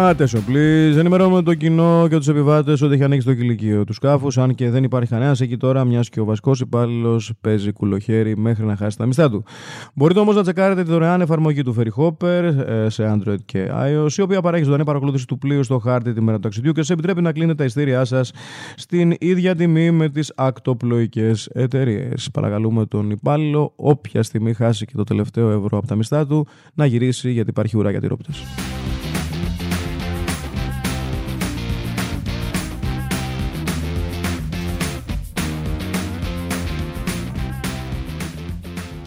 Attention please. Ενημερώνουμε το κοινό και τους επιβάτες ότι έχει ανοίξει το κηλικείο του σκάφους. Αν και δεν υπάρχει κανένας εκεί τώρα, μιας και ο βασικός υπάλληλος παίζει κουλοχέρι μέχρι να χάσει τα μισθά του. Μπορείτε όμως να τσεκάρετε τη δωρεάν εφαρμογή του Ferry Hopper ε, σε Android και iOS, η οποία παρέχει ζωντανή παρακολούθηση του πλοίου στο χάρτη τη μέρα του ταξιδιού και σε επιτρέπει να κλείνετε τα ειστήριά σας στην ίδια τιμή με τις ακτοπλοϊκές εταιρείες. Παρακαλούμε τον υπάλληλο, όποια στιγμή χάσει και το τελευταίο ευρώ από τα μισθά του, να γυρίσει γιατί υπάρχει ουρά για τυρόπιτες.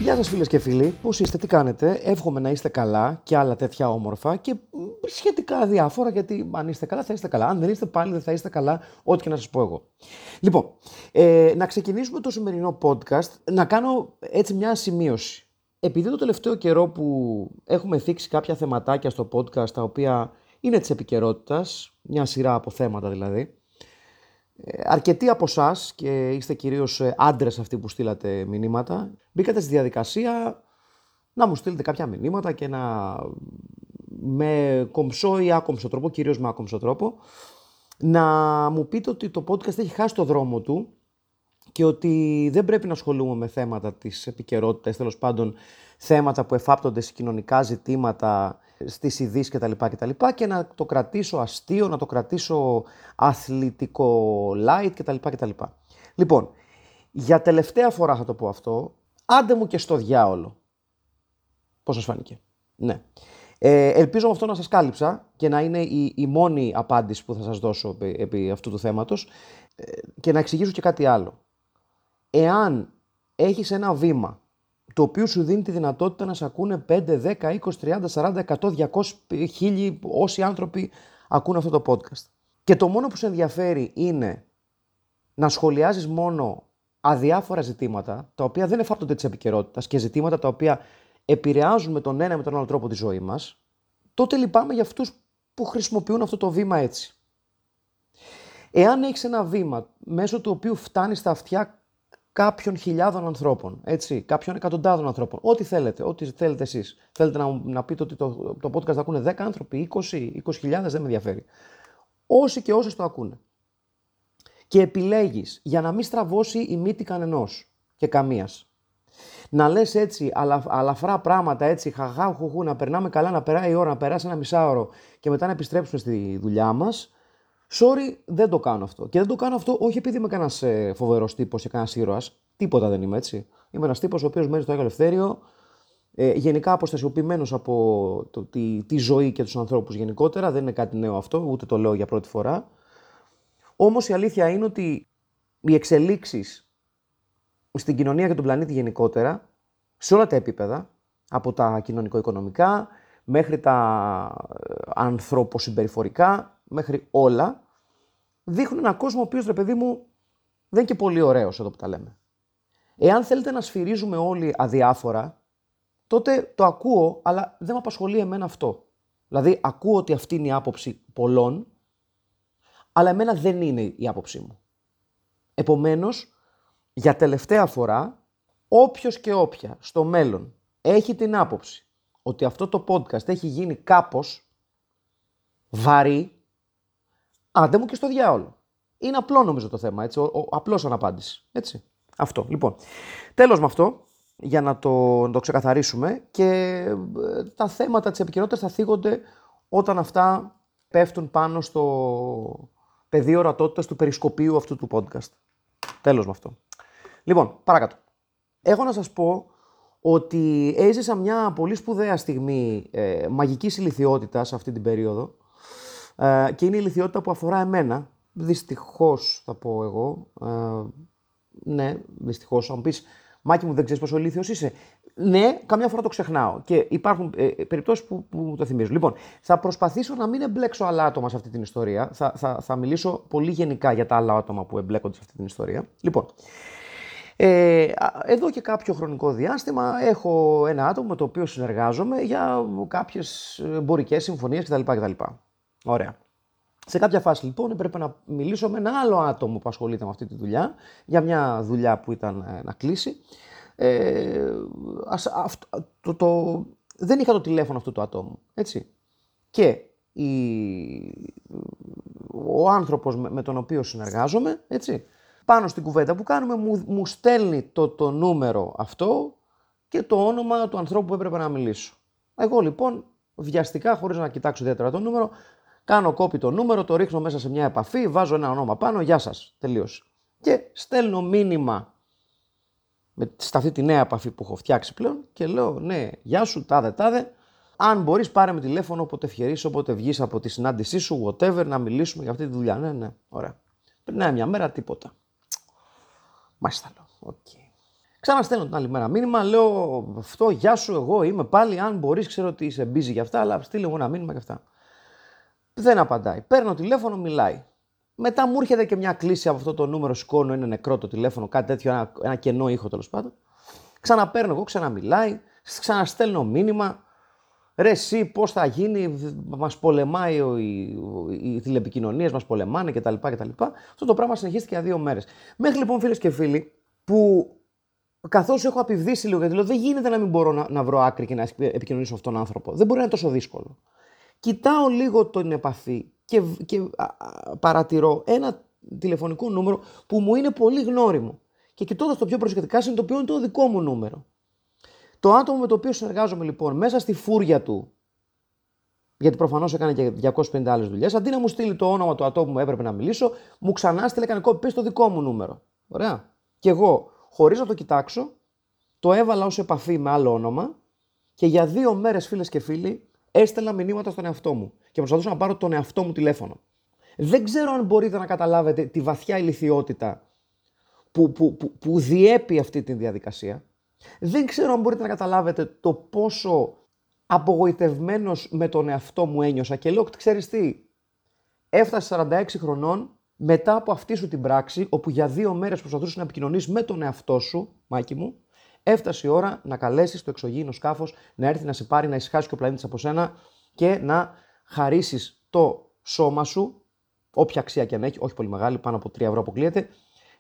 Γεια σας φίλες και φίλοι, πώς είστε, τι κάνετε, εύχομαι να είστε καλά και άλλα τέτοια όμορφα και σχετικά διάφορα γιατί αν είστε καλά θα είστε καλά, αν δεν είστε πάλι δεν θα είστε καλά, ό,τι και να σας πω εγώ. Λοιπόν, ε, να ξεκινήσουμε το σημερινό podcast, να κάνω έτσι μια σημείωση. Επειδή το τελευταίο καιρό που έχουμε θίξει κάποια θεματάκια στο podcast τα οποία είναι της επικαιρότητας, μια σειρά από θέματα δηλαδή, ε, αρκετοί από εσάς και είστε κυρίως ε, άντρες αυτοί που στείλατε μηνύματα, μπήκατε στη διαδικασία να μου στείλετε κάποια μηνύματα και να με κομψό ή άκομψο τρόπο, κυρίως με άκομψο τρόπο, να μου πείτε ότι το podcast έχει χάσει το δρόμο του και ότι δεν πρέπει να ασχολούμαι με θέματα της επικαιρότητας, τέλος πάντων θέματα που εφάπτονται σε κοινωνικά ζητήματα στις ειδήσει κτλ. κτλ. και να το κρατήσω αστείο, να το κρατήσω αθλητικό light κτλ. κτλ. Λοιπόν, για τελευταία φορά θα το πω αυτό, άντε μου και στο διάολο. Πώς σας φάνηκε; Ναι. Ε, ελπίζω με αυτό να σας κάλυψα και να είναι η, η μόνη απάντηση που θα σας δώσω επί, αυτού του θέματος ε, και να εξηγήσω και κάτι άλλο. Εάν έχεις ένα βήμα το οποίο σου δίνει τη δυνατότητα να σε ακούνε 5, 10, 20, 30, 40, 100, 200, 1000 όσοι άνθρωποι ακούν αυτό το podcast. Και το μόνο που σε ενδιαφέρει είναι να σχολιάζεις μόνο αδιάφορα ζητήματα, τα οποία δεν εφάπτονται της επικαιρότητας και ζητήματα τα οποία επηρεάζουν με τον ένα με τον άλλο τρόπο τη ζωή μας, τότε λυπάμαι για αυτούς που χρησιμοποιούν αυτό το βήμα έτσι. Εάν έχεις ένα βήμα μέσω του οποίου φτάνεις στα αυτιά κάποιων χιλιάδων ανθρώπων, έτσι, κάποιων εκατοντάδων ανθρώπων, ό,τι θέλετε, ό,τι θέλετε εσείς. Θέλετε να, να πείτε ότι το, το podcast θα ακούνε 10 άνθρωποι, 20, 20.000, δεν με ενδιαφέρει. Όσοι και όσες το ακούνε. Και επιλέγεις για να μην στραβώσει η μύτη κανενός και καμίας. Να λες έτσι αλα, αλαφρά πράγματα, έτσι, χαχά, χουχού, να περνάμε καλά, να περάει η ώρα, να περάσει ένα μισάωρο και μετά να επιστρέψουμε στη δουλειά μας, Sorry, δεν το κάνω αυτό. Και δεν το κάνω αυτό όχι επειδή είμαι κανένας ε, φοβερός τύπος και κανένας ήρωας. Τίποτα δεν είμαι έτσι. Είμαι ένας τύπος ο οποίος μένει στο Άγιο Ελευθέριο, ε, γενικά αποστασιοποιημένος από το, τη, τη ζωή και τους ανθρώπους γενικότερα. Δεν είναι κάτι νέο αυτό, ούτε το λέω για πρώτη φορά. Όμως η αλήθεια είναι ότι οι εξελίξεις στην κοινωνία και τον πλανήτη γενικότερα, σε όλα τα επίπεδα, από τα κοινωνικο-οικονομικά μέχρι τα ε, ανθρωποσυμπεριφορικά, μέχρι όλα, δείχνουν έναν κόσμο ο οποίος, ρε παιδί μου, δεν είναι και πολύ ωραίος εδώ που τα λέμε. Εάν θέλετε να σφυρίζουμε όλοι αδιάφορα, τότε το ακούω, αλλά δεν με απασχολεί εμένα αυτό. Δηλαδή, ακούω ότι αυτή είναι η άποψη πολλών, αλλά εμένα δεν είναι η άποψή μου. Επομένως, για τελευταία φορά, όποιος και όποια στο μέλλον έχει την άποψη ότι αυτό το podcast έχει γίνει κάπως βαρύ, Άντε μου και στο διάολο. Είναι απλό νομίζω το θέμα, έτσι, ο, ο, απλώς αναπάντηση, έτσι. Αυτό, λοιπόν. Τέλος με αυτό, για να το, το ξεκαθαρίσουμε και ε, τα θέματα της επικαιρότητας θα θίγονται όταν αυτά πέφτουν πάνω στο πεδίο ορατότητας του περισκοπίου αυτού του podcast. Τέλος με αυτό. Λοιπόν, παρακάτω. Έχω να σας πω ότι έζησα μια πολύ σπουδαία στιγμή ε, μαγικής ηλικιότητας αυτή την περίοδο ε, και είναι η ηλικιότητα που αφορά εμένα. Δυστυχώς θα πω εγώ. Ε, ναι, δυστυχώς. Αν μου πεις, Μάκη μου, δεν ξέρεις πόσο ηλίθιο είσαι. ναι, καμιά φορά το ξεχνάω και υπάρχουν ε, περιπτώσεις που, που μου το θυμίζουν. Λοιπόν, θα προσπαθήσω να μην εμπλέξω άλλα άτομα σε αυτή την ιστορία. Θα, θα, θα μιλήσω πολύ γενικά για τα άλλα άτομα που εμπλέκονται σε αυτή την ιστορία. Λοιπόν, ε, εδώ και κάποιο χρονικό διάστημα έχω ένα άτομο με το οποίο συνεργάζομαι για κάποιες εμπορικές συμφωνίες κτλ. κτλ. Ωραία. Σε κάποια φάση λοιπόν έπρεπε να μιλήσω με ένα άλλο άτομο που ασχολείται με αυτή τη δουλειά για μια δουλειά που ήταν ε, να κλείσει. Ε, το, το, δεν είχα το τηλέφωνο αυτού του ατόμου, έτσι. Και η, ο άνθρωπος με, με τον οποίο συνεργάζομαι, έτσι, πάνω στην κουβέντα που κάνουμε μου, μου στέλνει το, το νούμερο αυτό και το όνομα του ανθρώπου που έπρεπε να μιλήσω. Εγώ λοιπόν βιαστικά, χωρίς να κοιτάξω ιδιαίτερα το νούμερο, κάνω κόπη το νούμερο, το ρίχνω μέσα σε μια επαφή, βάζω ένα όνομα πάνω, γεια σας, τελείωσε. Και στέλνω μήνυμα με, σε αυτή τη νέα επαφή που έχω φτιάξει πλέον και λέω ναι, γεια σου, τάδε, τάδε, αν μπορείς, πάρε με τηλέφωνο όποτε ευκαιρεί, όποτε βγεις από τη συνάντησή σου, whatever, να μιλήσουμε για αυτή τη δουλειά. Ναι, ναι, ωραία. Περνάει μια μέρα, τίποτα. Μάλιστα λέω. Okay. Ξαναστέλνω την άλλη μέρα μήνυμα, λέω αυτό, γεια σου, εγώ είμαι πάλι. Αν μπορείς, ξέρω ότι είσαι busy για αυτά, αλλά στείλε μου ένα μήνυμα για αυτά. Δεν απαντάει. Παίρνω τηλέφωνο, μιλάει. Μετά μου έρχεται και μια κλίση από αυτό το νούμερο, σκόνο, είναι νεκρό το τηλέφωνο, κάτι τέτοιο, ένα, ένα κενό ήχο τέλος πάντων. Ξαναπαίρνω εγώ, ξαναμιλάει, ξαναστέλνω μήνυμα. Ρε εσύ πώς θα γίνει, μας πολεμάει, οι, οι τηλεπικοινωνίες μας πολεμάνε κτλ. κτλ. Αυτό το πράγμα συνεχίστηκε για δύο μέρες. Μέχρι λοιπόν φίλες και φίλοι που καθώς έχω απειβδίσει λίγο γιατί λέω δεν γίνεται να μην μπορώ να, να βρω άκρη και να επικοινωνήσω αυτόν τον άνθρωπο. Δεν μπορεί να είναι τόσο δύσκολο. Κοιτάω λίγο την επαφή και, και παρατηρώ ένα τηλεφωνικό νούμερο που μου είναι πολύ γνώριμο. Και κοιτώντας το πιο προσεκτικά συνειδητοποιώ είναι το δικό μου νούμερο. Το άτομο με το οποίο συνεργάζομαι λοιπόν μέσα στη φούρια του, γιατί προφανώς έκανε και 250 άλλες δουλειές, αντί να μου στείλει το όνομα του ατόμου που έπρεπε να μιλήσω, μου ξανά στείλε έκανε κόπη το δικό μου νούμερο. Ωραία. Και εγώ, χωρίς να το κοιτάξω, το έβαλα ως επαφή με άλλο όνομα και για δύο μέρες, φίλες και φίλοι, έστελνα μηνύματα στον εαυτό μου και προσπαθούσα να πάρω τον εαυτό μου τηλέφωνο. Δεν ξέρω αν μπορείτε να καταλάβετε τη βαθιά ηλικιότητα που, που, που, που διέπει αυτή τη διαδικασία. Δεν ξέρω αν μπορείτε να καταλάβετε το πόσο απογοητευμένος με τον εαυτό μου ένιωσα και λέω, ξέρεις τι, έφτασε 46 χρονών μετά από αυτή σου την πράξη, όπου για δύο μέρες προσπαθούσες να επικοινωνείς με τον εαυτό σου, Μάκη μου, έφτασε η ώρα να καλέσεις το εξωγήινο σκάφος, να έρθει να σε πάρει, να ησυχάσει και ο πλανήτης από σένα και να χαρίσεις το σώμα σου, όποια αξία και αν έχει, όχι πολύ μεγάλη, πάνω από 3 ευρώ αποκλείεται,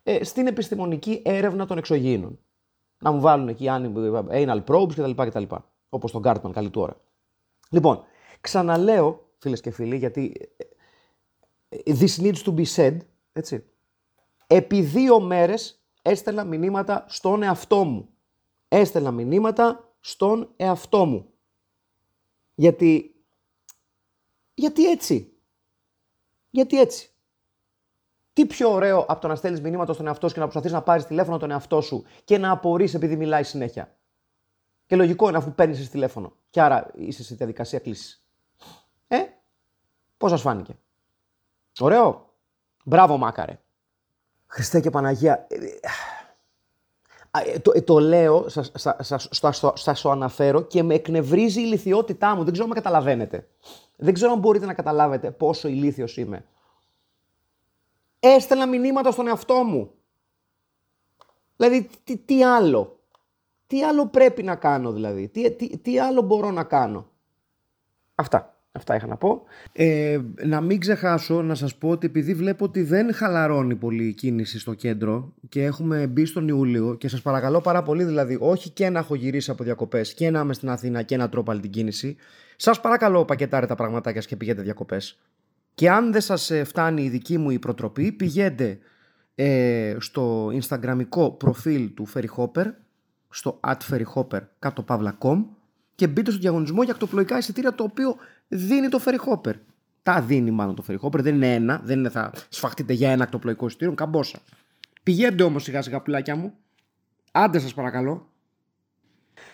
ε, στην επιστημονική έρευνα των εξωγήινων να μου βάλουν εκεί anal probes κτλ. κτλ Όπως τον Cartman, καλή του ώρα. Λοιπόν, ξαναλέω, φίλες και φίλοι, γιατί ε, ε, this needs to be said, έτσι. Επί δύο μέρες έστελνα μηνύματα στον εαυτό μου. Έστελνα μηνύματα στον εαυτό μου. Γιατί, γιατί έτσι. Γιατί έτσι. Τι πιο ωραίο από το να στέλνεις μηνύματα στον εαυτό σου και να προσπαθείς να πάρεις τηλέφωνο τον εαυτό σου και να απορρεί επειδή μιλάει συνέχεια. Και λογικό είναι αφού παίρνεις τηλέφωνο. Και άρα είσαι σε διαδικασία κλίση. Ε, πώς σας φάνηκε; Ωραίο. Μπράβο, Μάκαρε. Χριστέ και Παναγία. Ε, ε, το, ε, το λέω, σας το αναφέρω και με εκνευρίζει η ηλικιότητά μου. Δεν ξέρω αν με καταλαβαίνετε. Δεν ξέρω αν μπορείτε να καταλάβετε πόσο ηλίθιος είμαι. Έστελνα μηνύματα στον εαυτό μου. Δηλαδή, τι, τι άλλο; Τι άλλο πρέπει να κάνω δηλαδή; Τι, τι, τι άλλο μπορώ να κάνω; Αυτά. Αυτά είχα να πω. Ε, να μην ξεχάσω να σας πω ότι επειδή βλέπω ότι δεν χαλαρώνει πολύ η κίνηση στο κέντρο και έχουμε μπει στον Ιούλιο και σας παρακαλώ πάρα πολύ δηλαδή όχι και να έχω γυρίσει από διακοπές και να είμαι στην Αθήνα και να τρώω πάλι την κίνηση σας παρακαλώ πακετάρε τα πραγματάκια και πηγαίνετε διακοπές. Και αν δεν σας ε, φτάνει η δική μου η προτροπή, πηγαίνετε ε, στο instagramικό προφίλ του Ferryhopper, στο atferryhopper κάτω pavla.com και μπείτε στο διαγωνισμό για ακτοπλοϊκά εισιτήρια το οποίο δίνει το Ferryhopper. Τα δίνει μάλλον το Ferryhopper, δεν είναι ένα, δεν είναι θα σφαχτείτε για ένα ακτοπλοϊκό εισιτήριο, καμπόσα. Πηγαίνετε όμως σιγά σιγά πουλάκια μου, άντε σας παρακαλώ.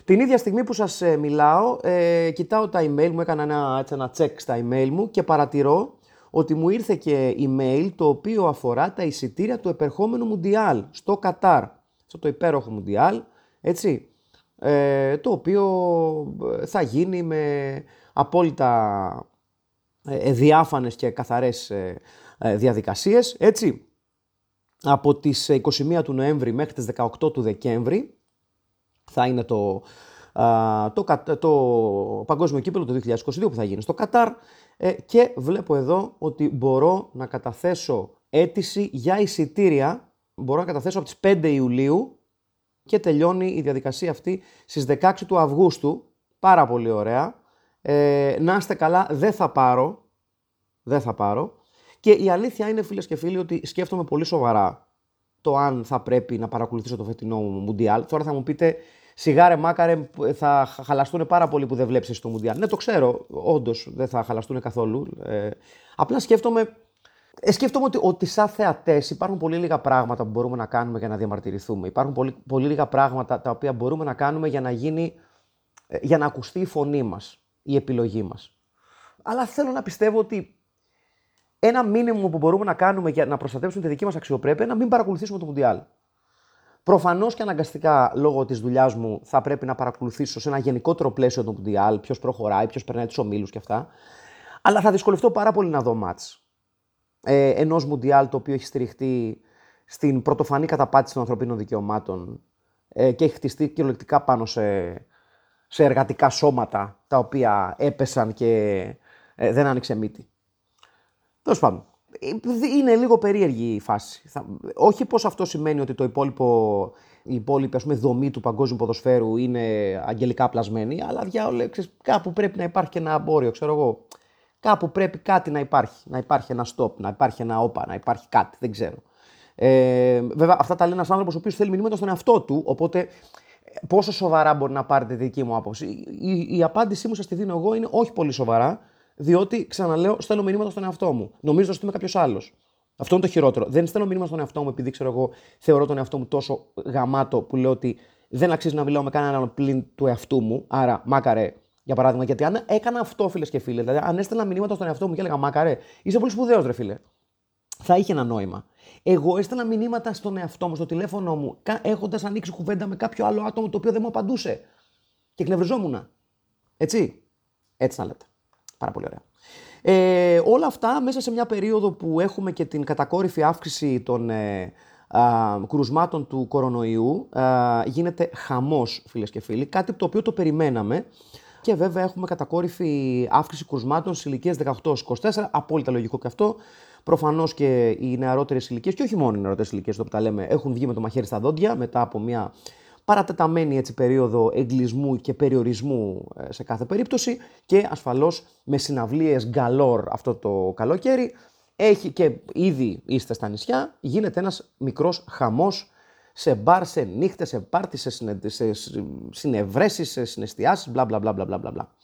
Την ίδια στιγμή που σας ε, μιλάω, ε, κοιτάω τα email μου, έκανα ένα, έτσι, ένα check στα email μου και παρατηρώ ότι μου ήρθε και email το οποίο αφορά τα εισιτήρια του επερχόμενου Μουντιάλ στο Κατάρ. Αυτό το υπέροχο Μουντιάλ, έτσι, ε, το οποίο ε, θα γίνει με απόλυτα ε, διάφανες και καθαρές διαδικασίες, έτσι. Από τις 21 του Νοέμβρη μέχρι τις 18 του Δεκέμβρη θα είναι το, το, το παγκόσμιο κύπελο το 2022 που θα γίνει στο Κατάρ. Και βλέπω εδώ ότι μπορώ να καταθέσω αίτηση για εισιτήρια, μπορώ να καταθέσω από τις 5 Ιουλίου και τελειώνει η διαδικασία αυτή στις 16 του Αυγούστου. Πάρα πολύ ωραία. Ε, να είστε καλά, δεν θα πάρω. Δεν θα πάρω. Και η αλήθεια είναι φίλες και φίλοι ότι σκέφτομαι πολύ σοβαρά το αν θα πρέπει να παρακολουθήσω το φετινό Μουντιάλ. Τώρα θα μου πείτε, σιγάρε μάκαρε, θα χαλαστούν πάρα πολύ που δεν βλέπεις το Μουντιάλ. Ναι, το ξέρω, όντως δεν θα χαλαστούν καθόλου. Ε, απλά σκέφτομαι ε, σκέφτομαι ότι, ότι σαν θεατές υπάρχουν πολύ λίγα πράγματα που μπορούμε να κάνουμε για να διαμαρτυρηθούμε. Υπάρχουν πολύ, πολύ λίγα πράγματα τα οποία μπορούμε να κάνουμε για να γίνει, ε, για να ακουστεί η φωνή μας, η επιλογή μας. Αλλά θέλω να πιστεύω ότι ένα μήνυμα που μπορούμε να κάνουμε για να προστατεύσουμε τη δική μας αξιοπρέπεια είναι να μην παρακολουθήσουμε το Μουντιάλ. Προφανώς και αναγκαστικά λόγω της δουλειάς μου θα πρέπει να παρακολουθήσω σε ένα γενικότερο πλαίσιο το Μουντιάλ, ποιος προχωράει, ποιος περνάει τους ομίλους και αυτά. Αλλά θα δυσκολευτώ πάρα πολύ να δω μάτς ε, ενός Μουντιάλ το οποίο έχει στηριχτεί στην πρωτοφανή καταπάτηση των ανθρωπίνων δικαιωμάτων ε, και έχει χτιστεί κυριολεκτικά πάνω σε, σε εργατικά σώματα τα οποία έπεσαν και ε, δεν άνοιξε μύτη. Τέλος πάντων, είναι λίγο περίεργη η φάση. Θα, όχι πως αυτό σημαίνει ότι το υπόλοιπο, η υπόλοιπη ας πούμε, δομή του παγκόσμιου ποδοσφαίρου είναι αγγελικά πλασμένη, αλλά διάολε, κάπου πρέπει να υπάρχει και ένα αμπόριο, ξέρω εγώ. Κάπου πρέπει κάτι να υπάρχει. Να υπάρχει ένα stop, να υπάρχει ένα όπα, να υπάρχει κάτι. Δεν ξέρω. Ε, βέβαια, αυτά τα λέει ένα άνθρωπος ο οποίος θέλει μηνύματα στον εαυτό του. Οπότε, πόσο σοβαρά μπορεί να πάρετε τη δική μου άποψη. Η, η, απάντησή μου σας τη δίνω εγώ είναι όχι πολύ σοβαρά, διότι ξαναλέω, στέλνω μηνύματα στον εαυτό μου. Νομίζω ότι είμαι κάποιος άλλος. Αυτό είναι το χειρότερο. Δεν στέλνω μήνυμα στον εαυτό μου επειδή ξέρω εγώ θεωρώ τον εαυτό μου τόσο γαμάτο που λέω ότι δεν αξίζει να μιλάω με κανέναν πλην του εαυτού μου. Άρα, μάκαρε, για παράδειγμα, γιατί αν έκανα αυτό, φίλες και φίλες, δηλαδή αν έστελνα μηνύματα στον εαυτό μου και έλεγα Μάκαρε, είσαι πολύ σπουδαίος, ρε φίλε, θα είχε ένα νόημα. Εγώ έστελνα μηνύματα στον εαυτό μου, στο τηλέφωνο μου, έχοντας ανοίξει κουβέντα με κάποιο άλλο άτομο το οποίο δεν μου απαντούσε. Και εκνευριζόμουν. Έτσι. Έτσι να λέτε. Πάρα πολύ ωραία. Ε, όλα αυτά μέσα σε μια περίοδο που έχουμε και την κατακόρυφη αύξηση των ε, α, κρουσμάτων του κορονοϊού, α, γίνεται χαμός φίλες και φίλοι, κάτι το οποίο το περιμέναμε. Και βέβαια έχουμε κατακόρυφη αύξηση κρουσμάτων στις ηλικίες 18-24. Απόλυτα λογικό και αυτό. Προφανώς και οι νεαρότερες ηλικίες, και όχι μόνο οι νεαρότερες ηλικίες, το που τα λέμε, έχουν βγει με το μαχαίρι στα δόντια μετά από μια παρατεταμένη έτσι, περίοδο εγκλισμού και περιορισμού ε, σε κάθε περίπτωση και ασφαλώς με συναυλίες γκαλόρ αυτό το καλοκαίρι έχει και ήδη είστε στα νησιά, γίνεται ένας μικρός χαμός σε μπαρ, σε νύχτες, σε πάρτι, σε, συνε... σε συνευρέσεις, σε συναισθιάσεις, μπλα μπλα μπλα μπλα μπλα.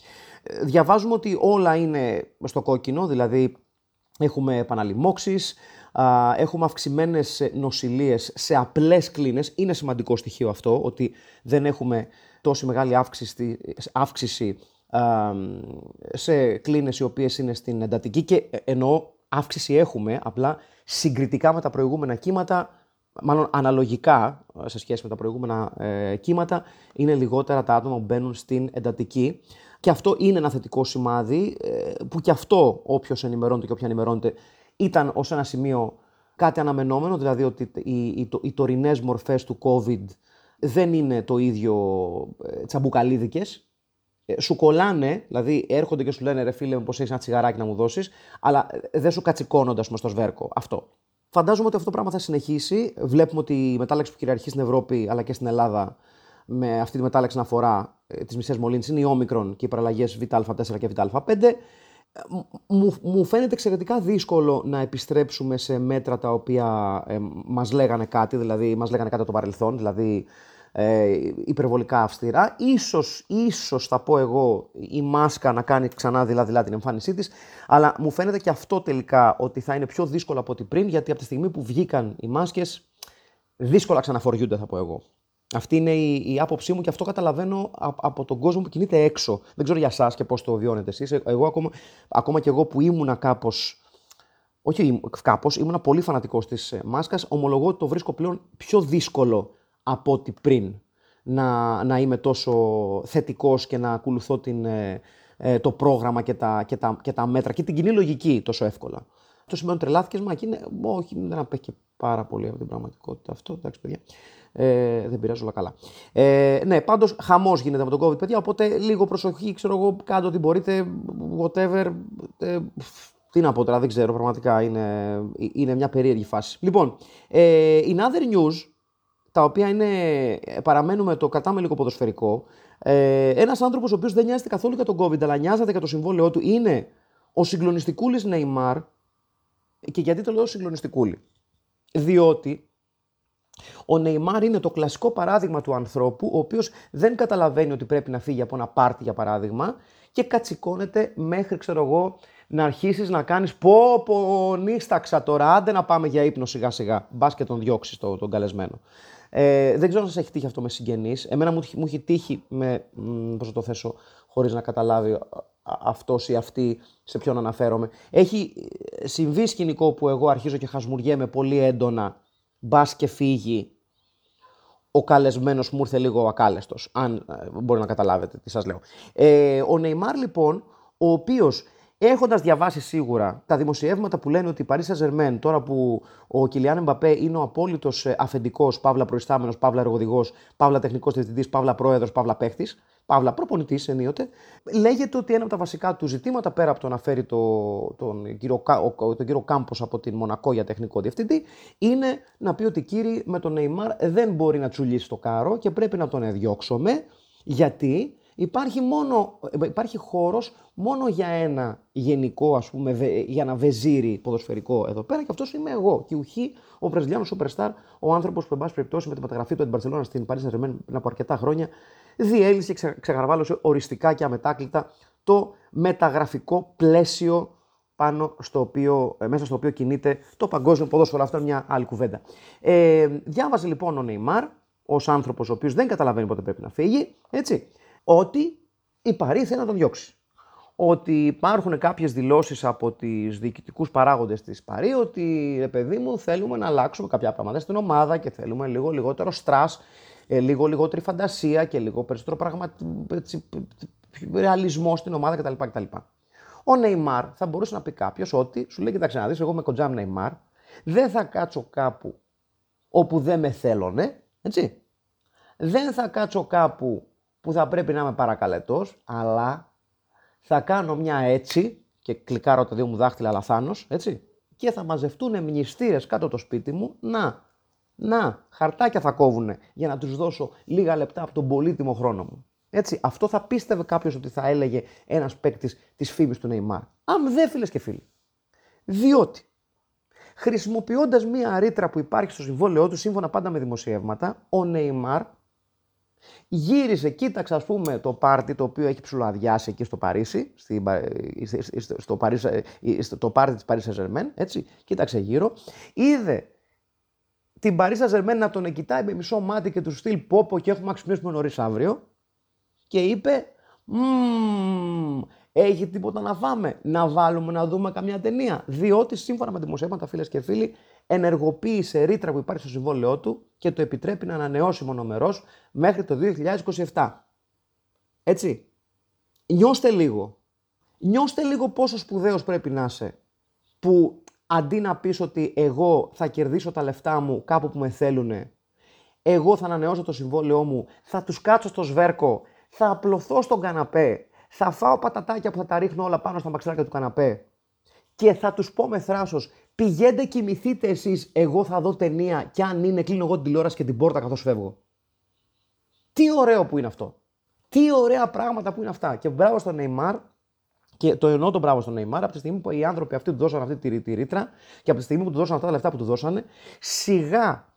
Ε, διαβάζουμε ότι όλα είναι στο κόκκινο, δηλαδή έχουμε επαναλημώξεις, έχουμε αυξημένες νοσηλίες σε απλές κλίνες. Είναι σημαντικό στοιχείο αυτό, ότι δεν έχουμε τόση μεγάλη αύξηση, αύξηση σε κλίνες οι οποίες είναι στην εντατική και ε, εννοώ αύξηση έχουμε, απλά συγκριτικά με τα προηγούμενα κύματα μάλλον αναλογικά ε, σε σχέση με τα προηγούμενα ε, κύματα, είναι λιγότερα τα άτομα που μπαίνουν στην εντατική. Και αυτό είναι ένα θετικό σημάδι, ε, που και αυτό όποιος ενημερώνεται και όποια ενημερώνεται ήταν ως ένα σημείο κάτι αναμενόμενο, δηλαδή ότι οι, οι, οι τωρινές μορφές του COVID δεν είναι το ίδιο ε, τσαμπουκαλίδικες. Ε, σου κολλάνε, δηλαδή έρχονται και σου λένε ρε φίλε μου πως έχεις ένα τσιγαράκι να μου δώσεις, αλλά δεν σου κατσικώνονται στο σβέρκο. Αυτό. Φαντάζομαι ότι αυτό το πράγμα θα συνεχίσει. Βλέπουμε ότι η μετάλλαξη που κυριαρχεί στην Ευρώπη αλλά και στην Ελλάδα με αυτή τη μετάλλαξη να αφορά ε, τις μισές μολύνσεις είναι η όμικρον και οι παραλλαγές ΒΑ4 και ΒΑ5. Μου, μου φαίνεται εξαιρετικά δύσκολο να επιστρέψουμε σε μέτρα τα οποία ε, μας λέγανε κάτι, δηλαδή μας λέγανε κάτι από το παρελθόν, δηλαδή ε, υπερβολικά αυστηρά. Ίσως, ίσως θα πω εγώ η μάσκα να κάνει ξανά δειλά-δειλά την εμφάνισή της, αλλά μου φαίνεται και αυτό τελικά ότι θα είναι πιο δύσκολο από ό,τι πριν, γιατί από τη στιγμή που βγήκαν οι μάσκες, δύσκολα ξαναφοριούνται θα πω εγώ. Αυτή είναι η, η άποψή μου και αυτό καταλαβαίνω από, τον κόσμο που κινείται έξω. Δεν ξέρω για εσάς και πώς το βιώνετε εσείς. Εγώ ακόμα, ακόμα και εγώ που ήμουνα κάπως. Όχι κάπως, ήμουνα πολύ φανατικός της μάσκας. Ομολογώ ότι το βρίσκω πλέον πιο δύσκολο από ό,τι πριν. να, να είμαι τόσο θετικός και να ακολουθώ την, ε, ε, το πρόγραμμα και τα, και, τα, και τα μέτρα και την κοινή λογική τόσο εύκολα. Το σημείο τρελάθηκες, μα και είναι, όχι, δεν απέχει και πάρα πολύ από την πραγματικότητα αυτό. Εντάξει, παιδιά. Ε, δεν πειράζει όλα καλά. Ε, ναι, πάντως χαμός γίνεται με τον COVID, παιδιά. Οπότε λίγο προσοχή, ξέρω εγώ, κάντε ό,τι μπορείτε, whatever. Ε, τι να πω τώρα, δεν ξέρω, πραγματικά είναι, είναι μια περίεργη φάση. Λοιπόν, ε, in other news, τα οποία είναι, παραμένουμε το κατάμε λίγο ποδοσφαιρικό, ε, ένας άνθρωπος ο οποίος δεν νοιάζεται καθόλου για τον COVID, αλλά νοιάζεται για το συμβόλαιό του, είναι ο συγκλονιστικούλης Νεϊμάρ. Και γιατί το λέω συγκλονιστικούλη; Διότι ο Νεϊμάρ είναι το κλασικό παράδειγμα του ανθρώπου, ο οποίος δεν καταλαβαίνει ότι πρέπει να φύγει από ένα πάρτι, για παράδειγμα, και κατσικώνεται μέχρι, ξέρω εγώ, να αρχίσεις να κάνεις πω πω νύσταξα τώρα, άντε να πάμε για ύπνο σιγά σιγά, μπας και τον διώξεις το, τον καλεσμένο. Ε, δεν ξέρω αν σας έχει τύχει αυτό με συγγενείς. Εμένα μου, μου έχει τύχει με, πώς το θέσω, χωρίς να καταλάβει αυτός ή αυτή σε ποιον αναφέρομαι. Έχει ε, συμβεί σκηνικό που εγώ αρχίζω και χασμουριέμαι πολύ έντονα, μπας και φύγει ο καλεσμένος μου ήρθε λίγο ακάλεστος, αν ε, μπορεί να καταλάβετε τι σας λέω. Ε, ο Νεϊμάρ λοιπόν, ο οποίος Έχοντας διαβάσει σίγουρα τα δημοσιεύματα που λένε ότι η Paris Saint-Germain, τώρα που ο Κιλιάν Εμπαπέ είναι ο απόλυτος ε, αφεντικός, παύλα προϊστάμενος, παύλα εργοδηγός, παύλα τεχνικός διευθυντής, παύλα πρόεδρος, παύλα παίχτης, παύλα προπονητής ενίοτε, λέγεται ότι ένα από τα βασικά του ζητήματα, πέρα από το να φέρει το, τον, κύριο, τον κύριο Κάμπος από την Μονακό για τεχνικό διευθυντή, είναι να πει ότι κύριε με τον Νεϊμάρ δεν μπορεί να τσουλήσει το κάρο και πρέπει να τον διώξουμε. Γιατί Υπάρχει, μόνο, υπάρχει χώρος μόνο για ένα γενικό, ας πούμε, για ένα βεζίρι ποδοσφαιρικό εδώ πέρα και αυτός είμαι εγώ. Και ουχή ο Βραζιλιάνος Superstar, ο άνθρωπος που, εν πάση περιπτώσει, με την μεταγραφή του την στην Paris saint πριν από αρκετά χρόνια, διέλυσε και ξεγαρβάλωσε οριστικά και αμετάκλητα το μεταγραφικό πλαίσιο πάνω στο οποίο, ε, μέσα στο οποίο κινείται το παγκόσμιο ποδόσφαιρο. Αυτό είναι μια άλλη κουβέντα. Ε, διάβαζε λοιπόν ο Νεϊμάρ, ως άνθρωπος ο οποίος δεν καταλαβαίνει πότε πρέπει να φύγει, έτσι ότι η Παρή θέλει να τον διώξει. Ότι υπάρχουν κάποιες δηλώσεις από τις διοικητικούς παράγοντες της Παρή ότι, ρε παιδί μου, θέλουμε να αλλάξουμε κάποια πράγματα στην ομάδα και θέλουμε λίγο λιγότερο στρας, ε, λίγο λιγότερη φαντασία και λίγο περισσότερο πραγμα... ρεαλισμό στην ομάδα κτλ. κτλ. Ο Νεϊμάρ θα μπορούσε να πει κάποιος ότι σου λέει: Κοιτάξτε να δεις, εγώ με κοντζάμ Νεϊμάρ δεν θα κάτσω κάπου όπου δεν με θέλουνε, έτσι. Δεν θα κάτσω κάπου που θα πρέπει να είμαι παρακαλετός, αλλά θα κάνω μια έτσι και κλικάρω τα δύο μου δάχτυλα λαθάνος, έτσι, και θα μαζευτούν μνηστήρες κάτω το σπίτι μου, να, να, χαρτάκια θα κόβουν για να τους δώσω λίγα λεπτά από τον πολύτιμο χρόνο μου. Έτσι, αυτό θα πίστευε κάποιος ότι θα έλεγε ένας παίκτης της φήμης του Νεϊμάρ. Αν δεν φίλες και φίλοι. Διότι χρησιμοποιώντας μία ρήτρα που υπάρχει στο συμβόλαιό του, σύμφωνα πάντα με δημοσιεύματα, ο Νεϊμάρ Γύρισε, κοίταξε ας πούμε το πάρτι το οποίο έχει ψηλοαδιάσει εκεί στο Παρίσι, στη, στο, Παρίσι, στο πάρτι της Paris saint έτσι, κοίταξε γύρω, είδε την Paris saint να τον κοιτάει με μισό μάτι και τους στυλ πόπο και έχουμε αξιοποιήσουμε νωρίς αύριο και είπε έχει τίποτα να φάμε, να βάλουμε να δούμε καμιά ταινία. Διότι σύμφωνα με δημοσιεύματα φίλες και φίλοι ενεργοποίησε ρήτρα που υπάρχει στο συμβόλαιό του και το επιτρέπει να ανανεώσει μονομερός μέχρι το 2027. Έτσι. Νιώστε λίγο. Νιώστε λίγο πόσο σπουδαίος πρέπει να είσαι που αντί να πεις ότι εγώ θα κερδίσω τα λεφτά μου κάπου που με θέλουν, εγώ θα ανανεώσω το συμβόλαιό μου, θα τους κάτσω στο σβέρκο, θα απλωθώ στον καναπέ, θα φάω πατατάκια που θα τα ρίχνω όλα πάνω στα μαξιλάκια του καναπέ και θα τους πω με θράσος Πηγαίνετε κοιμηθείτε εσείς. Εγώ θα δω ταινία και αν είναι, κλείνω εγώ την τηλεόραση και την πόρτα καθώς φεύγω. Τι ωραίο που είναι αυτό. Τι ωραία πράγματα που είναι αυτά. Και μπράβο στον Νεϊμάρ, και το εννοώ τον μπράβο στον Νεϊμάρ, από τη στιγμή που οι άνθρωποι αυτοί του δώσαν αυτή τη, τη ρήτρα και από τη στιγμή που του δώσαν αυτά τα λεφτά που του δώσανε, σιγά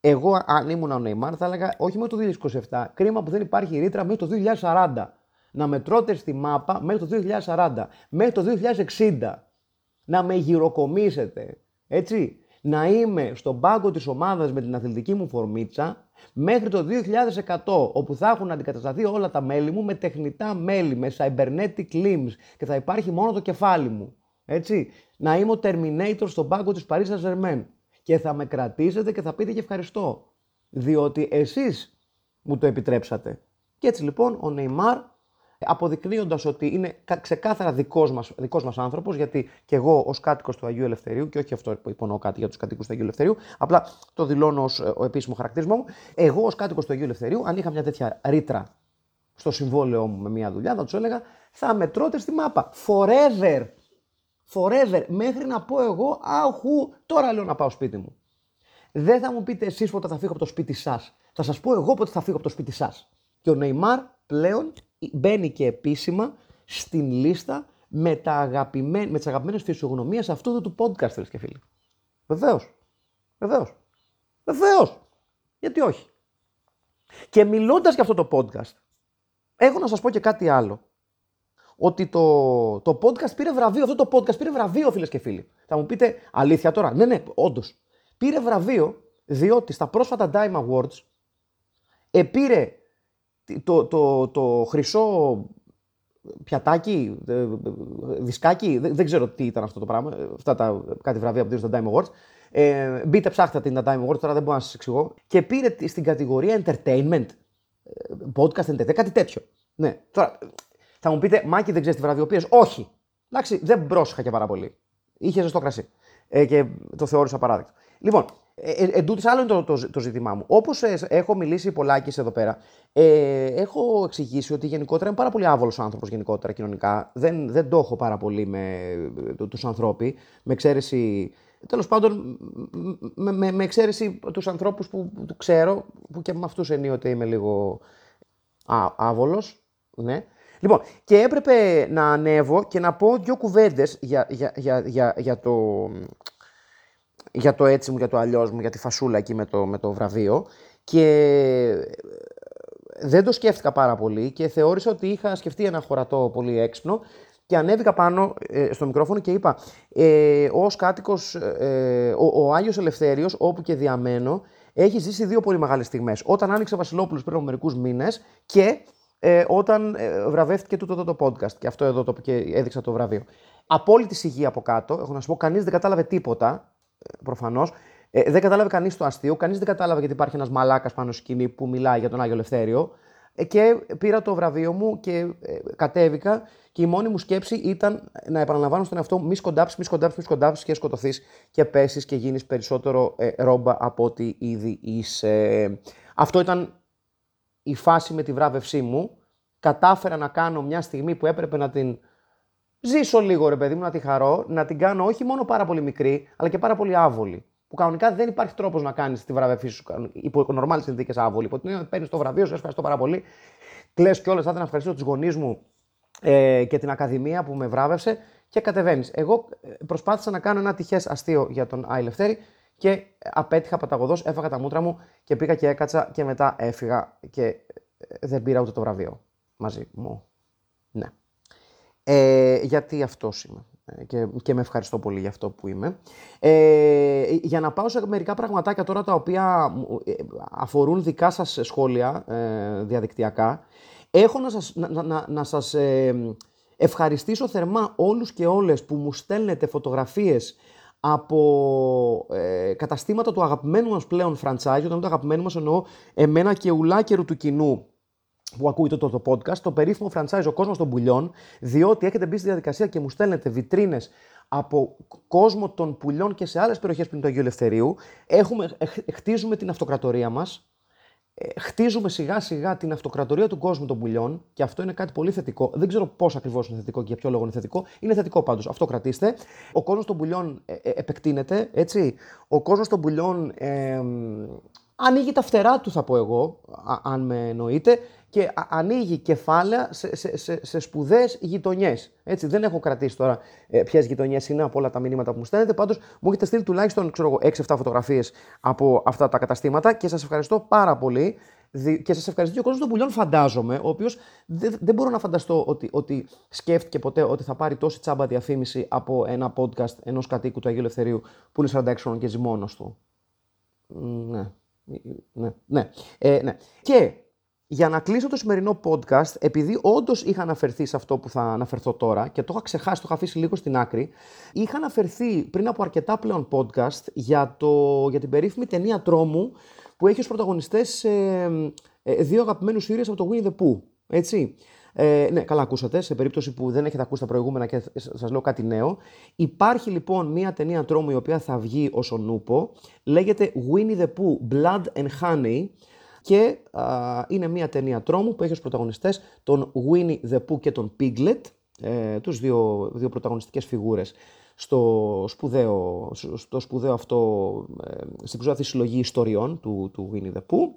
εγώ, αν ήμουν ο Νεϊμάρ, θα έλεγα όχι με το 2027. Κρίμα που δεν υπάρχει ρήτρα μέχρι το 2040. Να μετρώτε στη μάπα μέχρι το 2040, μέχρι το 2060 να με γυροκομίσετε. Έτσι. Να είμαι στον πάγκο της ομάδας με την αθλητική μου φορμίτσα μέχρι το 2100, όπου θα έχουν αντικατασταθεί όλα τα μέλη μου με τεχνητά μέλη, με cybernetic limbs και θα υπάρχει μόνο το κεφάλι μου. Έτσι. Να είμαι ο Terminator στον πάγκο της Paris Saint-Germain και θα με κρατήσετε και θα πείτε και ευχαριστώ. Διότι εσείς μου το επιτρέψατε. Και έτσι λοιπόν ο Νεϊμάρ αποδεικνύοντας ότι είναι ξεκάθαρα δικός μας δικός μας άνθρωπος, γιατί και εγώ ως κάτοικος του Αγίου Ελευθερίου, και όχι αυτό που υπονοώ κάτι για τους κατοίκους του Αγίου Ελευθερίου, απλά το δηλώνω ως ε, ο επίσημο χαρακτηρισμό μου. Εγώ ως κάτοικος του Αγίου Ελευθερίου, αν είχα μια τέτοια ρήτρα στο συμβόλαιό μου με μια δουλειά, θα τους έλεγα θα μετρώτες στη μάπα. Forever. Forever. Μέχρι να πω εγώ, αχού, τώρα λέω να πάω σπίτι μου. Δεν θα μου πείτε εσείς πότε θα φύγω από το σπίτι σας. Θα σας πω εγώ πότε θα φύγω από το σπίτι σας. Και ο Νεϊμάρ πλέον μπαίνει και επίσημα στην λίστα με, τα αγαπημένα, με τις αγαπημένες φυσιογνωμίες αυτού του podcast, φίλες και φίλοι. Βεβαίως. Βεβαίως. Βεβαίως. Γιατί όχι. Και μιλώντας για αυτό το podcast, έχω να σας πω και κάτι άλλο. Ότι το, το podcast πήρε βραβείο, αυτό το podcast πήρε βραβείο, φίλες και φίλοι. Θα μου πείτε, αλήθεια τώρα; Ναι, ναι, όντως. Πήρε βραβείο, διότι στα πρόσφατα Dime Awards επήρε το, το, το χρυσό πιατάκι, δισκάκι, δεν, ξέρω τι ήταν αυτό το πράγμα, αυτά τα κάτι βραβεία που δίνουν στα Time Awards. Ε, μπείτε ψάχτε την Time Awards, τώρα δεν μπορώ να σας εξηγώ. Και πήρε στην κατηγορία entertainment, ε, podcast entertainment, κάτι τέτοιο. Ναι, τώρα θα μου πείτε, Μάκη δεν ξέρεις τι βραβειοποίηση. Όχι. Εντάξει, δεν πρόσεχα και πάρα πολύ. Είχε ζεστό κρασί. Ε, και το θεώρησα παράδειγμα. Λοιπόν, ε, ε, εν τούτης, άλλο είναι το, το, το ζήτημά μου. Όπως ε, έχω μιλήσει πολλάκις εδώ πέρα, ε, έχω εξηγήσει ότι γενικότερα είμαι πάρα πολύ άβολος άνθρωπος γενικότερα κοινωνικά. Δεν, δεν το έχω πάρα πολύ με ε, τους ανθρώπου. Με εξαίρεση. Τέλος πάντων, με, με, με εξαίρεση τους ανθρώπους που, που ξέρω, που και με αυτούς ενίοτε είμαι λίγο άβολος. Ναι. Λοιπόν, και έπρεπε να ανέβω και να πω δύο κουβέντες για, για, για, για, για το για το έτσι μου, για το αλλιώς μου, για τη φασούλα εκεί με το, με το βραβείο. Και δεν το σκέφτηκα πάρα πολύ και θεώρησα ότι είχα σκεφτεί ένα χωρατό πολύ έξυπνο και ανέβηκα πάνω ε, στο μικρόφωνο και είπα ε, ως κάτοικος, ε, ο, ο Άγιος Ελευθέριος όπου και διαμένω έχει ζήσει δύο πολύ μεγάλες στιγμές. Όταν άνοιξε Βασιλόπουλος πριν από μερικούς μήνες και ε, όταν ε, βραβεύτηκε τούτο το, το, podcast και αυτό εδώ το, και έδειξα το βραβείο. Απόλυτη υγεία από κάτω, έχω να σου πω, κανείς δεν κατάλαβε τίποτα προφανώς. Ε, δεν κατάλαβε κανείς το αστείο, κανείς δεν κατάλαβε γιατί υπάρχει ένας μαλάκας πάνω σκηνή που μιλάει για τον Άγιο Ελευθέριο. Ε, και πήρα το βραβείο μου και ε, κατέβηκα και η μόνη μου σκέψη ήταν να επαναλαμβάνω στον εαυτό μου μη σκοντάψεις, μη σκοντάψεις, μη σκοντάψεις και σκοτωθείς και πέσεις και γίνεις περισσότερο ε, ρόμπα από ό,τι ήδη είσαι. Αυτό ήταν η φάση με τη βράβευσή μου. Κατάφερα να κάνω μια στιγμή που έπρεπε να την ζήσω λίγο ρε παιδί μου, να τη χαρώ, να την κάνω όχι μόνο πάρα πολύ μικρή, αλλά και πάρα πολύ άβολη. Που κανονικά δεν υπάρχει τρόπος να κάνεις τη βραβεία σου υπό νορμάλες συνθήκες άβολη. Οπότε παίρνεις το βραβείο, σου ευχαριστώ πάρα πολύ. Κλε κιόλας, θα ήθελα να ευχαριστήσω τους γονείς μου ε, και την Ακαδημία που με βράβευσε και κατεβαίνεις. Εγώ ε, προσπάθησα να κάνω ένα τυχές αστείο για τον Άι Λευτέρη και απέτυχα παταγωδός, έφαγα τα μούτρα μου και πήγα και έκατσα και μετά έφυγα και ε, δεν πήρα ούτε το βραβείο μαζί μου. Ναι. Ε, γιατί αυτός είμαι. Ε, και, και με ευχαριστώ πολύ για αυτό που είμαι. Ε, για να πάω σε μερικά πραγματάκια τώρα τα οποία ε, αφορούν δικά σας σχόλια ε, διαδικτυακά, έχω να σας, να, να, να σας ευχαριστήσω θερμά όλους και όλες που μου στέλνετε φωτογραφίες από ε, καταστήματα του αγαπημένου μας πλέον franchise, όταν το αγαπημένο μας εννοώ εμένα και ουλάκερου του κοινού, που ακούτε το, το podcast, το περίφημο franchise Ο Κόσμος των Πουλιών, διότι έχετε μπει στη διαδικασία και μου στέλνετε βιτρίνες από κόσμο των πουλιών και σε άλλες περιοχές πριν του Αγίου Ελευθερίου. Έχουμε, ε, χτίζουμε την αυτοκρατορία μας, ε, χτίζουμε σιγά σιγά την αυτοκρατορία του κόσμου των πουλιών και αυτό είναι κάτι πολύ θετικό. Δεν ξέρω πώς ακριβώς είναι θετικό και για ποιο λόγο είναι θετικό. Είναι θετικό πάντως. Αυτό κρατήστε. Ο κόσμος των πουλιών ε, επεκτείνεται, έτσι. Ο κόσμος των πουλιών ε, ανοίγει τα φτερά του, θα πω εγώ, αν με εννοείτε και ανοίγει κεφάλαια σε, σε, σε, σε σπουδαίες γειτονιές. Δεν έχω κρατήσει τώρα ε, ποιες γειτονιές είναι από όλα τα μηνύματα που μου στέλνετε. Πάντως μου έχετε στείλει τουλάχιστον 6-7 φωτογραφίες από αυτά τα καταστήματα και σας ευχαριστώ πάρα πολύ. Και σας ευχαριστώ και ο κόσμος των πουλιών, φαντάζομαι, ο οποίος δεν, δεν μπορώ να φανταστώ ότι, ότι σκέφτηκε ποτέ ότι θα πάρει τόση τσάμπα διαφήμιση από ένα podcast ενός κατοίκου του Αγίου Ελευθερίου που είναι 46 χρόνων και ζει μόνος του. Ναι. Ναι. Ναι. Ε, ναι. Και για να κλείσω το σημερινό podcast, επειδή όντως είχα αναφερθεί σε αυτό που θα αναφερθώ τώρα και το είχα ξεχάσει, το είχα αφήσει λίγο στην άκρη, είχα αναφερθεί πριν από αρκετά πλέον podcast για, το, για την περίφημη ταινία τρόμου που έχει ως πρωταγωνιστές ε, Ε, δύο αγαπημένους ήρωες από το Winnie the Pooh. Έτσι. Ε, ναι, καλά ακούσατε. Σε περίπτωση που δεν έχετε ακούσει τα προηγούμενα και σας λέω κάτι νέο. Υπάρχει λοιπόν μια ταινία τρόμου η οποία θα βγει ως ο Νούπο. Λέγεται Winnie the Pooh Blood and Honey. Και α, είναι μια ταινία τρόμου που έχει ως πρωταγωνιστές τον Winnie the Pooh και τον Piglet, ε, τους δύο, δύο πρωταγωνιστικές φιγούρες στο σπουδαίο, στο σπουδαίο αυτό, ε, στην σπουδαία αυτή συλλογή ιστοριών του, του Winnie the Pooh.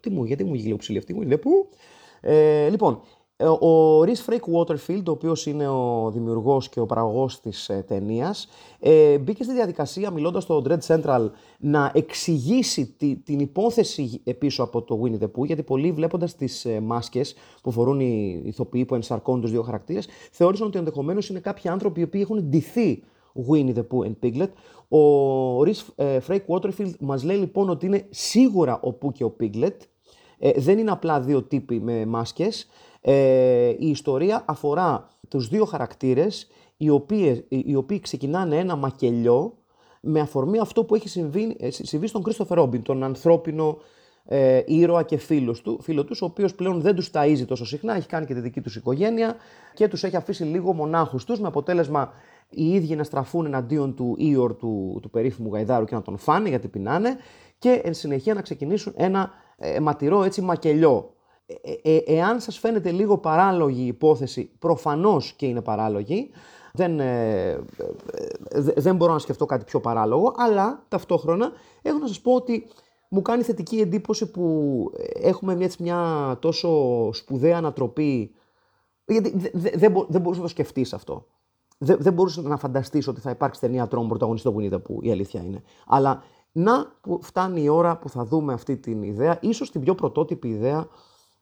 Τι μου, γιατί μου γίνει ψηλή αυτή, Winnie the Pooh; Ε, λοιπόν, ε, ο Rhys Frake Waterfield, ο οποίος είναι ο δημιουργός και ο παραγωγός της ε, ταινίας, ε, μπήκε στη διαδικασία, μιλώντας στο Dread Central, να εξηγήσει τη, την υπόθεση πίσω από το Winnie the Pooh, γιατί πολλοί βλέποντας τις ε, μάσκες που φορούν οι ηθοποιοί που ενσαρκώνουν τους δύο χαρακτήρες, θεώρησαν ότι ενδεχομένως είναι κάποιοι άνθρωποι οι οποίοι έχουν ντυθεί Winnie the Pooh and Piglet. Ο Rhys Frake Waterfield μας λέει λοιπόν ότι είναι σίγουρα ο Pooh και ο Piglet, ε, δεν είναι απλά δύο τύποι με μάσκες. Ε, η ιστορία αφορά τους δύο χαρακτήρες οι, οποίες, οι οποίοι ξεκινάνε ένα μακελιό με αφορμή αυτό που έχει συμβεί, ε, συμβεί στον Κρίστοφερ Ρόμπιν, τον ανθρώπινο ε, ήρωα και φίλος του, φίλο τους, ο οποίος πλέον δεν τους ταΐζει τόσο συχνά, έχει κάνει και τη δική τους οικογένεια και τους έχει αφήσει λίγο μονάχους τους, με αποτέλεσμα οι ίδιοι να στραφούν εναντίον του Ήωρ του, του περίφημου Γαϊδάρου και να τον φάνε γιατί πεινάνε και εν συνεχεία να ξεκινήσουν ένα ε, ματηρό έτσι μακελιό. Ε, ε, εάν σας φαίνεται λίγο παράλογη η υπόθεση, προφανώς και είναι παράλογη, δεν, ε, δεν μπορώ να σκεφτώ κάτι πιο παράλογο, αλλά ταυτόχρονα έχω να σας πω ότι μου κάνει θετική εντύπωση που έχουμε μια, μια τόσο σπουδαία ανατροπή, γιατί δεν, δεν μπορούσε να το σκεφτείς αυτό. Δεν, δεν μπορούσε να φανταστείς ότι θα υπάρξει ταινία τρόμου πρωταγωνιστή που είδα που η αλήθεια είναι. Αλλά να που φτάνει η ώρα που θα δούμε αυτή την ιδέα, ίσως την πιο πρωτότυπη ιδέα,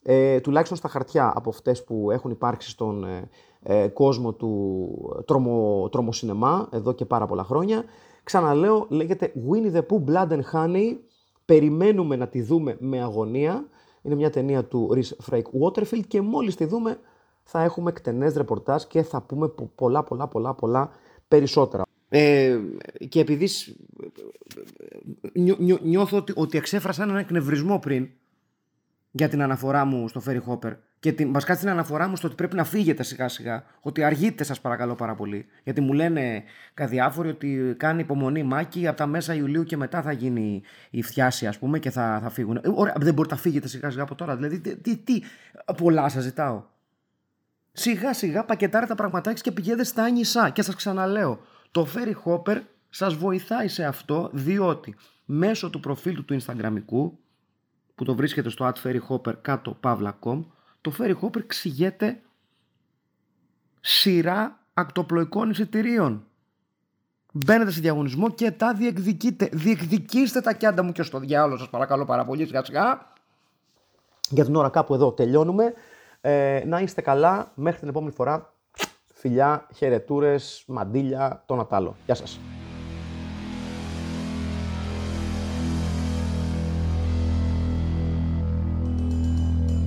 ε, τουλάχιστον στα χαρτιά από αυτές που έχουν υπάρξει στον ε, ε κόσμο του τρομο, τρομοσυνεμά εδώ και πάρα πολλά χρόνια. Ξαναλέω, λέγεται Winnie the Pooh Blood and Honey. Περιμένουμε να τη δούμε με αγωνία. Είναι μια ταινία του Rhys Frake Waterfield και μόλις τη δούμε θα έχουμε εκτενές ρεπορτάζ και θα πούμε πολλά πολλά πολλά πολλά περισσότερα. Ε, και επειδή νιώ, νιώθω ότι, ότι εξέφρασα έναν εκνευρισμό πριν για την αναφορά μου στο Ferry Hopper και την, βασικά την αναφορά μου στο ότι πρέπει να φύγετε σιγά σιγά, ότι αργείτε σας παρακαλώ πάρα πολύ. Γιατί μου λένε διάφοροι ότι κάνει υπομονή μάκη, από τα μέσα Ιουλίου και μετά θα γίνει η φτιάση ας πούμε και θα, θα φύγουν. Ε, ωραία, δεν μπορείτε να φύγετε σιγά σιγά από τώρα, δηλαδή τι, τι, τι πολλά σας ζητάω. Σιγά σιγά πακετάρετε τα πραγματάκια και πηγαίνετε στα νησά και σας ξαναλέω, το Ferry Hopper σας βοηθάει σε αυτό διότι μέσω του προφίλ του του Instagramικού που το βρίσκεται στο @ferryhopper κάτω pavla.com το Ferry Hopper ξηγείται σειρά ακτοπλοϊκών εισιτηρίων. Μπαίνετε σε διαγωνισμό και τα διεκδικείτε. Διεκδικήστε τα κιάντα μου και στο διάολο σας παρακαλώ πάρα πολύ σιγά σιγά. Για την ώρα κάπου εδώ τελειώνουμε. Ε, να είστε καλά μέχρι την επόμενη φορά. Φιλιά, χαιρετούρες, μαντίλια, το Νατάλο. Γεια σας.